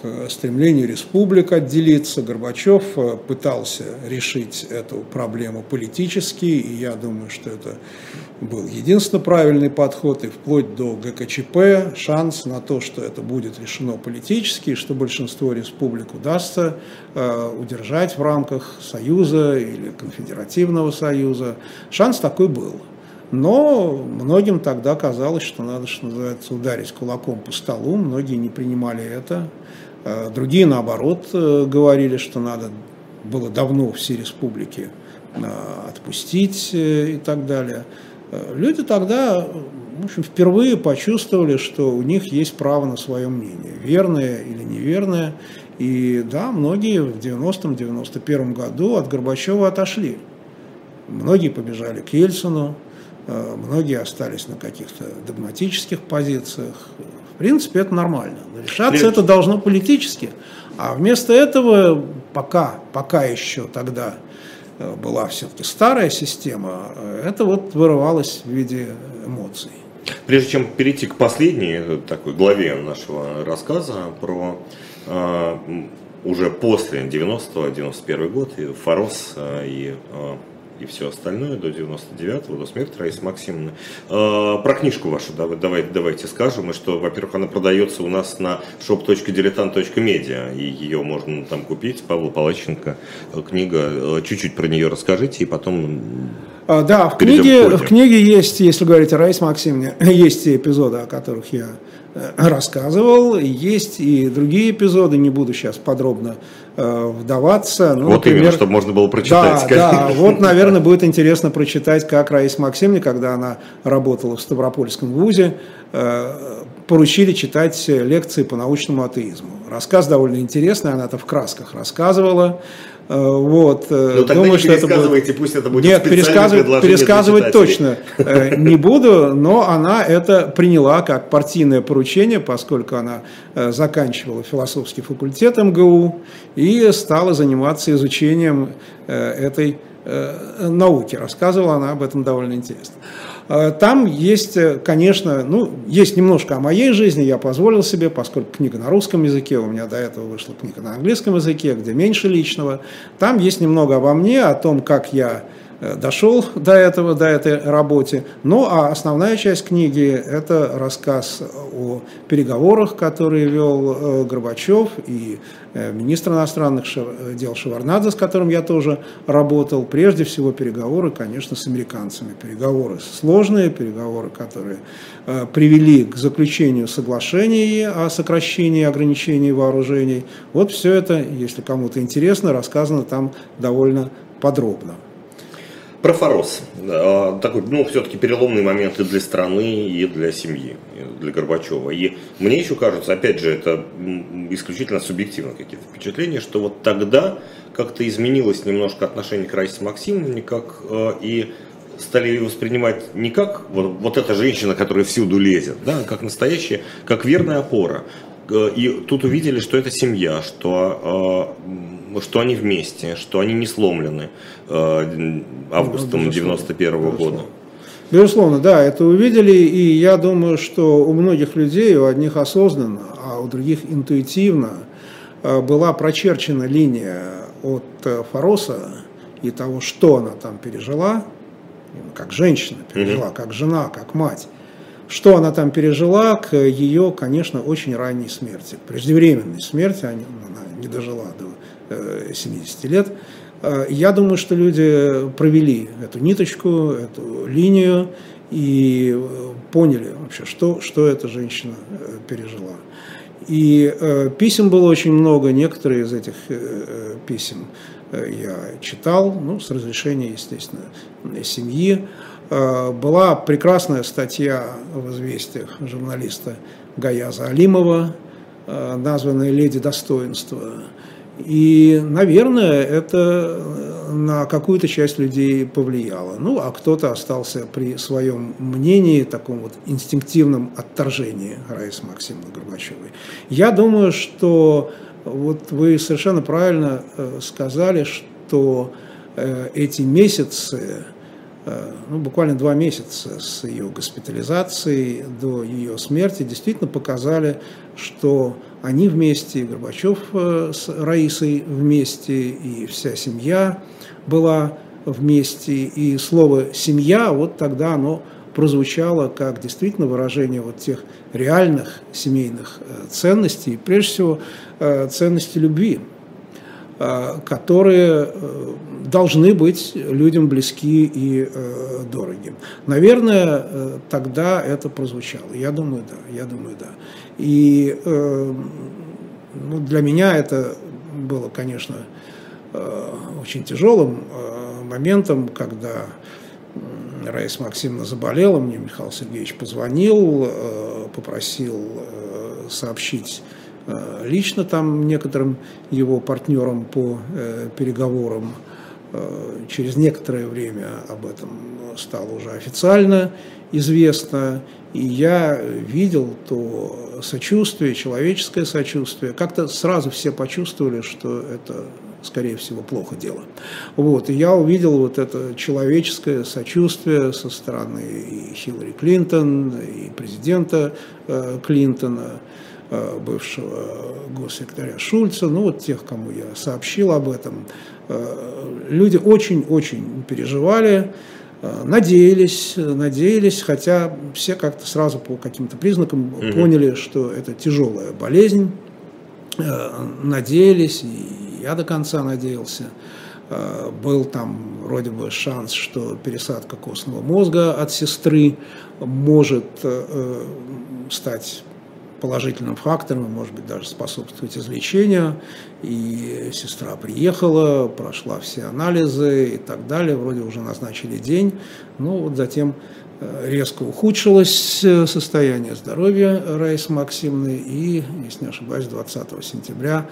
к стремлению республик отделиться. Горбачев э, пытался решить эту проблему политически, и я думаю, что это был единственно правильный подход, и вплоть до ГКЧП шанс на то, что это будет решено политически, что большинство республик удастся э, удержать в рамках Союза или Конфедеративного Союза. Шанс такой был. Но многим тогда казалось, что надо, что называется, ударить кулаком по столу. Многие не принимали это. Э, другие, наоборот, э, говорили, что надо было давно все республики э, отпустить и так далее. Люди тогда в общем, впервые почувствовали, что у них есть право на свое мнение, верное или неверное. И да, многие в 90-91 году от Горбачева отошли. Многие побежали к Ельцину, многие остались на каких-то догматических позициях, в принципе, это нормально. Но решаться Прежде... это должно политически. А вместо этого, пока, пока еще тогда э, была все-таки старая система, э, это вот вырывалось в виде эмоций. Прежде чем перейти к последней э, такой главе нашего рассказа про э, уже после 90-91 год, и Форос э, и э, и все остальное до 99-го, до смерти Раисы Максимовны. Э, про книжку вашу давайте, давайте скажем, и что, во-первых, она продается у нас на shop.diletant.media, и ее можно там купить, Павла Палаченко, э, книга, э, чуть-чуть про нее расскажите, и потом а, да, в книге, в книге есть, если говорить о Раисе Максимовне, есть те эпизоды, о которых я рассказывал. Есть и другие эпизоды, не буду сейчас подробно э, вдаваться. Ну, вот например, именно, чтобы можно было прочитать. Да, да, вот, наверное, будет интересно прочитать, как Раиса Максимовна, когда она работала в Ставропольском вузе, э, поручили читать лекции по научному атеизму. Рассказ довольно интересный, она это в красках рассказывала. Э, вот. Э, ну, тогда Думаю, не что это будет... пусть это будет Нет, пересказывать, пересказывать точно э, не буду, но она это приняла как партийное поручение, поскольку она заканчивала философский факультет МГУ и стала заниматься изучением этой науки. Рассказывала она об этом довольно интересно. Э, там есть, э, конечно, ну, есть немножко о моей жизни, я позволил себе, поскольку книга на русском языке, у меня до этого вышла книга на английском языке, где меньше личного. Там есть немного обо мне, о том, как я дошел до этого, до этой работы. Ну, а основная часть книги – это рассказ о переговорах, которые вел Горбачев и министр иностранных дел Шеварнадзе, с которым я тоже работал. Прежде всего переговоры, конечно, с американцами. Переговоры сложные, переговоры, которые привели к заключению соглашений о сокращении и ограничении вооружений. Вот все это, если кому-то интересно, рассказано там довольно подробно. Про Форос. Такой, ну, все-таки переломный момент и для страны, и для семьи, и для Горбачева. И мне еще кажется, опять же, это исключительно субъективно какие-то впечатления, что вот тогда как-то изменилось немножко отношение к Раисе Максимовне, как э, и стали ее воспринимать не как вот, вот эта женщина, которая всюду лезет, да, как настоящая, как верная опора. Э, и тут увидели, что это семья, что э, что они вместе, что они не сломлены э, августом 91 -го года. Безусловно, да, это увидели, и я думаю, что у многих людей, у одних осознанно, а у других интуитивно э, была прочерчена линия от э, Фороса и того, что она там пережила, как женщина пережила, как жена, как мать, что она там пережила к ее, конечно, очень ранней смерти, преждевременной смерти, она не дожила до 70 э, лет. Э, я думаю, что люди провели эту ниточку, эту линию и э, поняли вообще, что, что эта женщина пережила. И э, писем было очень много, некоторые из этих э, писем я читал, ну, с разрешения, естественно, семьи. Э, была прекрасная статья в «Известиях» журналиста Гаяза Алимова, э, названная «Леди достоинства», и, наверное, это э, на какую-то часть людей повлияло. Ну, а кто-то остался при своем мнении, таком вот инстинктивном отторжении Раисы Максимовны Горбачевой. Я думаю, что вот вы совершенно правильно э, сказали, что э, эти месяцы, ну, буквально два месяца с ее госпитализацией до ее смерти действительно показали, что они вместе, Горбачев э, с Раисой вместе, и вся семья была вместе. И слово «семья» вот тогда оно прозвучало как действительно выражение вот тех реальных семейных э, ценностей, прежде всего э, ценности любви, которые должны быть людям близки и дороги. Наверное, тогда это прозвучало. Я думаю, да. Я думаю, да. И э, ну, для меня это было, конечно, э, очень тяжелым э, моментом, когда Раиса Максимовна заболела, мне Михаил Сергеевич позвонил, э, попросил э, сообщить э, лично там некоторым его партнерам по э, переговорам. Э, через некоторое время об этом стало уже официально известно, и я видел то сочувствие, человеческое сочувствие. Как-то сразу все почувствовали, что это, скорее всего, плохо дело. Вот. И я увидел вот это человеческое сочувствие со стороны и Хиллари Клинтон, и президента э, Клинтона, бывшего госсекретаря Шульца, ну вот тех, кому я сообщил об этом. Э, люди очень-очень переживали, Э, надеялись, надеялись, хотя все как-то сразу по каким-то признакам угу. поняли, что это тяжелая болезнь. Э, надеялись, и я до конца надеялся. Э, был там вроде бы шанс, что пересадка костного мозга от сестры может стать положительным фактором, может быть, даже способствовать излечению. И сестра приехала, прошла все анализы и так далее, вроде уже назначили день. Но вот затем э, резко ухудшилось э, состояние здоровья Раисы Максимовны, и, если не ошибаюсь, 20 сентября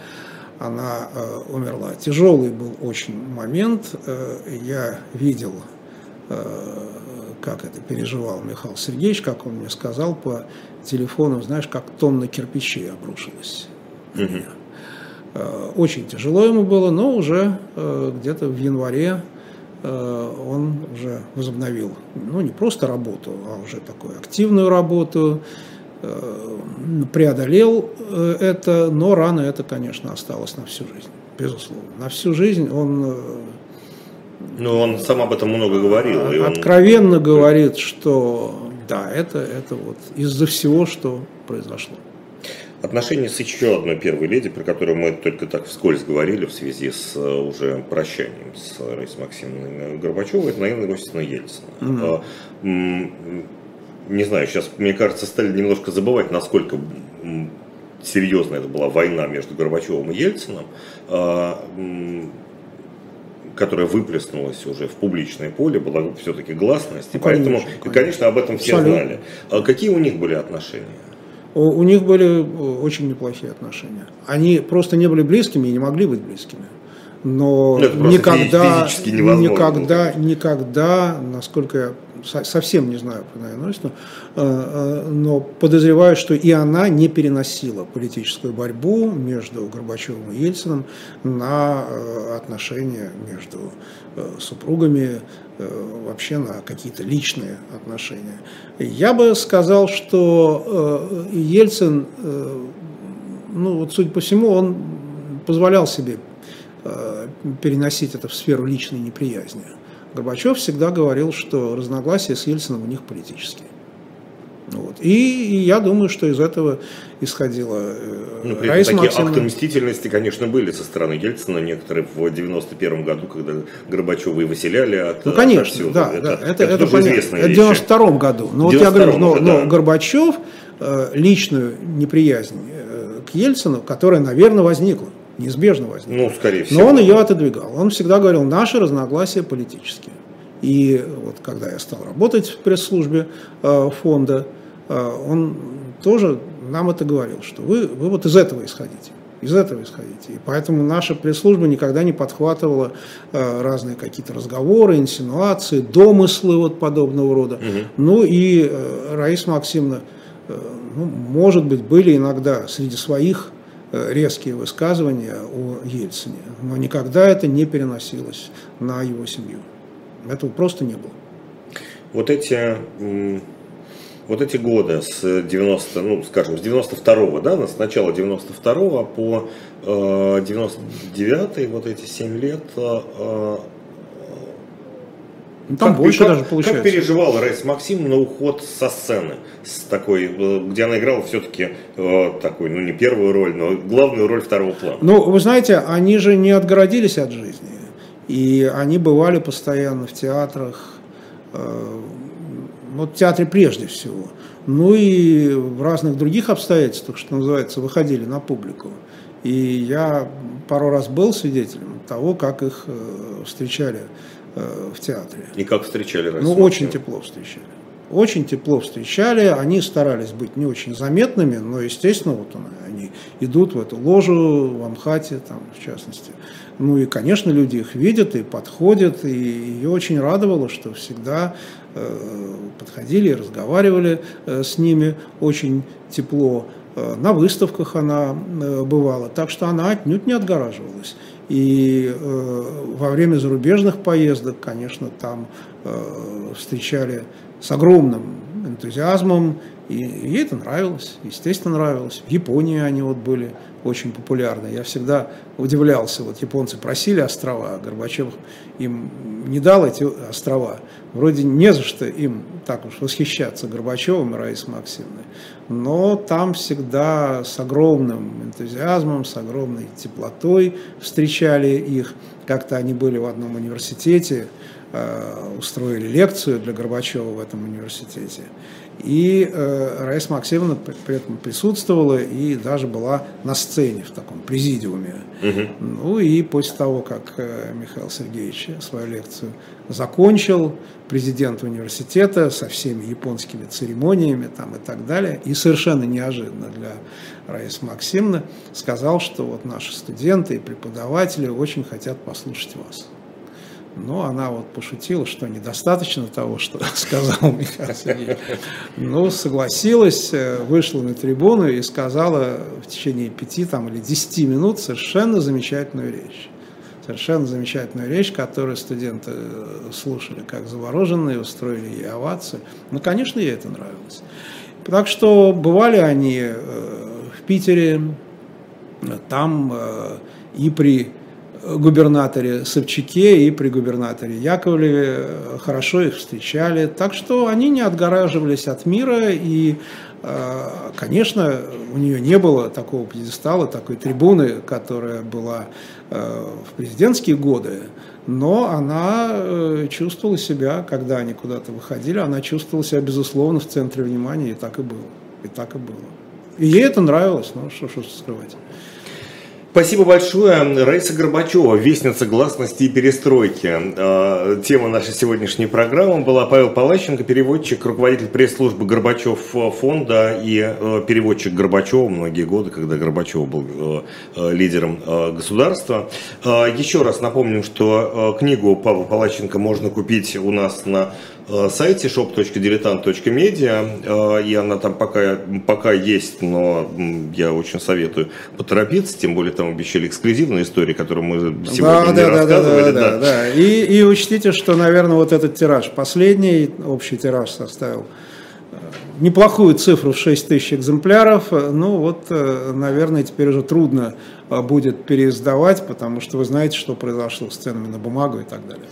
она э, умерла. Тяжелый был очень момент. Я видел как это переживал Михаил Сергеевич, как он мне сказал по телефону, знаешь, как тонна кирпичей обрушилась на меня. Э, очень тяжело ему было, но уже э, где-то в январе э, он уже возобновил, ну, не просто работу, а уже такую активную работу, преодолел это, но рано это, конечно, осталось на всю жизнь, безусловно. На всю жизнь он Ну, он сам об этом много говорил. Откровенно он... говорит, что да, это, это вот из-за всего, что произошло. Отношения с еще одной первой леди, про которую мы только так вскользь говорили в связи с э, уже прощанием с Раисой Максимовной Горбачевой, это, наверное, Иосифовна Ельцина. Mm-hmm. Не знаю, сейчас, мне кажется, стали немножко забывать, насколько серьезная это была война между Горбачевым и Ельциным, а, которая выплеснулась уже в публичное поле, была все-таки гласность, и поэтому, конечно. И, конечно, об этом все Абсолютно. знали. А какие у них были отношения? У, у них были очень неплохие отношения. Они просто не были близкими и не могли быть близкими. Но ну, никогда, никогда, никогда, насколько я совсем не знаю про Найю Нойсну, э, э, но подозреваю, что и она не переносила политическую борьбу между Горбачевым и Ельциным на э, отношения между супругами, вообще на какие-то личные отношения. Я бы сказал, что Ельцин, ну вот судя по всему, он позволял себе переносить это в сферу личной неприязни. Горбачев всегда говорил, что разногласия с Ельцином у них политические. Вот. И, и я думаю, что из этого исходила э, ну, Раиса Такие Максимовна. акты мстительности, конечно, были со стороны Ельцина, некоторые в 91 году, когда Горбачева и выселяли от Ну, конечно, отсюда. да, это, да, это, это, это понятно. Это в 92 году. Но вот я говорю, но, да. но Горбачев э, личную неприязнь э, к Ельцину, которая, наверное, возникла, неизбежно возникнет. Ну, скорее всего. Но он ее отодвигал. Он всегда говорил, наши разногласия политические. И вот когда я стал работать в пресс-службе э, фонда, э, он тоже нам это говорил, что вы, вы вот из этого исходите. Из этого исходите. И поэтому наша пресс-служба никогда не подхватывала э, разные какие-то разговоры, инсинуации, домыслы вот подобного рода. Угу. Ну и э, Раиса Максимовна, э, ну, может быть, были иногда среди своих резкие высказывания о Ельцине, но никогда это не переносилось на его семью. Этого просто не было. Вот эти, вот эти годы с 90, ну, скажем, с 92-го, да, с начала 92-го по 99-й, э, вот эти 7 лет, э, ну, там как, больше как, даже получается. Как переживал Райс Максим на уход со сцены, с такой, э, где она играла все-таки э, такой, ну не первую роль, но главную роль второго плана? Ну, вы знаете, они же не отгородились от жизни. И они бывали постоянно в театрах, э, вот в театре прежде всего. Ну и в разных других обстоятельствах, что называется, выходили на публику. И я пару раз был свидетелем того, как их э, встречали в театре. И как встречали Ну, очень тепло встречали. Очень тепло встречали, они старались быть не очень заметными, но, естественно, вот они идут в эту ложу в Амхате, там, в частности. Ну и, конечно, люди их видят и подходят, и ее очень радовало, что всегда э, подходили и разговаривали э, с ними очень тепло. Э, на выставках она э, бывала, так что она отнюдь не отгораживалась. И э, во время зарубежных поездок, конечно, там встречали с огромным энтузиазмом, и ей это нравилось, естественно, нравилось. В Японии они вот были очень популярны. Я всегда удивлялся, вот японцы просили острова, а Горбачев им не дал эти острова. Вроде не за что им так уж восхищаться Горбачевым и Раисой Максимовной но там всегда с огромным энтузиазмом, с огромной теплотой встречали их. Как-то они были в одном университете, э, устроили лекцию для Горбачева в этом университете. И э, Раиса Максимовна при этом присутствовала и даже была на сцене в таком президиуме. Угу. Ну и после того, как э, Михаил Сергеевич свою лекцию закончил, президент университета со всеми японскими церемониями там, и так далее, и совершенно неожиданно для Раисы Максимовны сказал, что вот наши студенты и преподаватели очень хотят послушать вас. Но она вот пошутила, что недостаточно того, что сказал Михаил Сергеевич. Ну, согласилась, э, вышла на трибуну и сказала в течение пяти там, или десяти минут совершенно замечательную речь. Совершенно замечательную речь, которую студенты э, слушали как завороженные, устроили ей овацию. Ну, конечно, ей это нравилось. Так что бывали они э, в Питере, там и при губернаторе Собчаке и при губернаторе Яковлеве хорошо их встречали. Так что они не отгораживались от мира и Конечно, у нее не было такого пьедестала, такой трибуны, которая была в президентские годы, но она э, чувствовала себя, когда они куда-то выходили, она чувствовала себя, безусловно, в центре внимания, и так и было. И так и было. И ей это нравилось, ну что, что скрывать. Спасибо большое. Раиса Горбачева, вестница гласности и перестройки. А, тема нашей сегодняшней программы была Павел Палащенко, переводчик, руководитель пресс-службы Горбачев фонда и э, переводчик Горбачева многие годы, когда Горбачев был э, э, лидером государства. А, еще раз напомним, что книгу Павла Палащенко можно купить у нас на Э, сайте shop.diletant.media, э, и она там пока, пока есть, но я очень советую поторопиться, тем более там обещали эксклюзивные истории, которые мы сегодня да, не да, рассказывали. Да, да, да, да. И, и учтите, что, наверное, вот этот тираж, последний общий тираж составил э, неплохую цифру в 6 тысяч экземпляров. Ну вот, наверное, теперь уже трудно будет переиздавать, потому что вы знаете, что произошло с ценами на бумагу и так далее.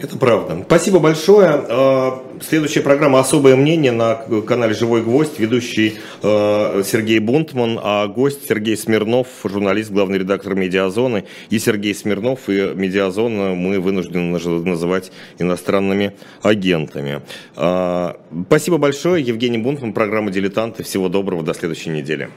Это правда. Спасибо большое. А, следующая программа «Особое мнение» на канале «Живой гвоздь». Ведущий а, Сергей Бунтман, а гость Сергей Смирнов, журналист, главный редактор «Медиазоны». И Сергей Смирнов, и «Медиазона» мы вынуждены называть иностранными агентами. А, спасибо большое. Евгений Бунтман, программа «Дилетанты». Всего доброго. До следующей недели.